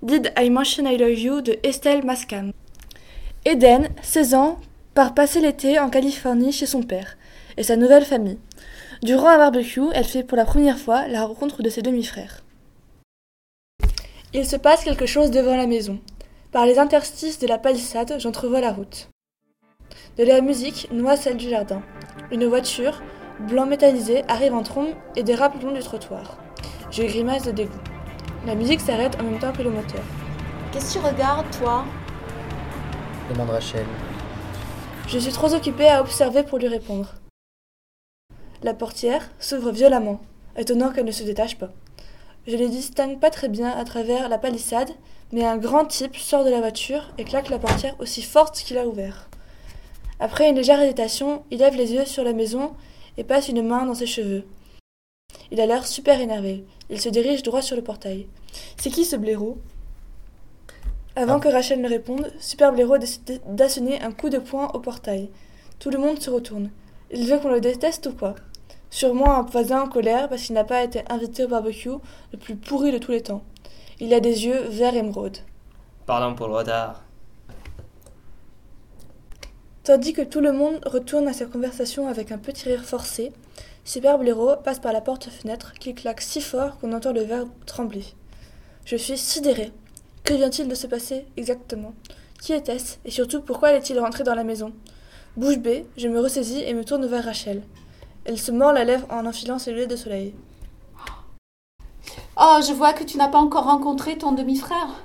Did I Mention I Love You de Estelle Mascam. Eden, 16 ans, part passer l'été en Californie chez son père et sa nouvelle famille. Durant un barbecue, elle fait pour la première fois la rencontre de ses demi-frères. Il se passe quelque chose devant la maison. Par les interstices de la palissade, j'entrevois la route. De la musique noie celle du jardin. Une voiture, blanc métallisé, arrive en trombe et dérape le long du trottoir. Je grimace de dégoût. La musique s'arrête en même temps que le moteur. Qu'est-ce que tu regardes, toi? Demande Rachel. Je suis trop occupée à observer pour lui répondre. La portière s'ouvre violemment, étonnant qu'elle ne se détache pas. Je ne distingue pas très bien à travers la palissade, mais un grand type sort de la voiture et claque la portière aussi forte qu'il a ouvert. Après une légère hésitation, il lève les yeux sur la maison et passe une main dans ses cheveux. Il a l'air super énervé. Il se dirige droit sur le portail. C'est qui ce blaireau? Avant Ah. que Rachel ne réponde, Super Blaireau décide d'assonner un coup de poing au portail. Tout le monde se retourne. Il veut qu'on le déteste ou quoi? Sûrement un voisin en colère parce qu'il n'a pas été invité au barbecue le plus pourri de tous les temps. Il a des yeux vert émeraude. Pardon pour le retard. Tandis que tout le monde retourne à sa conversation avec un petit rire forcé, Super Blaireau passe par la porte-fenêtre qui claque si fort qu'on entend le verre trembler. Je suis sidérée. Que vient-il de se passer exactement? Qui était-ce? Et surtout, pourquoi est-il rentré dans la maison? Bouche bée, je me ressaisis et me tourne vers Rachel. Elle se mord la lèvre en enfilant ses lunettes de soleil. Oh, je vois que tu n'as pas encore rencontré ton demi-frère.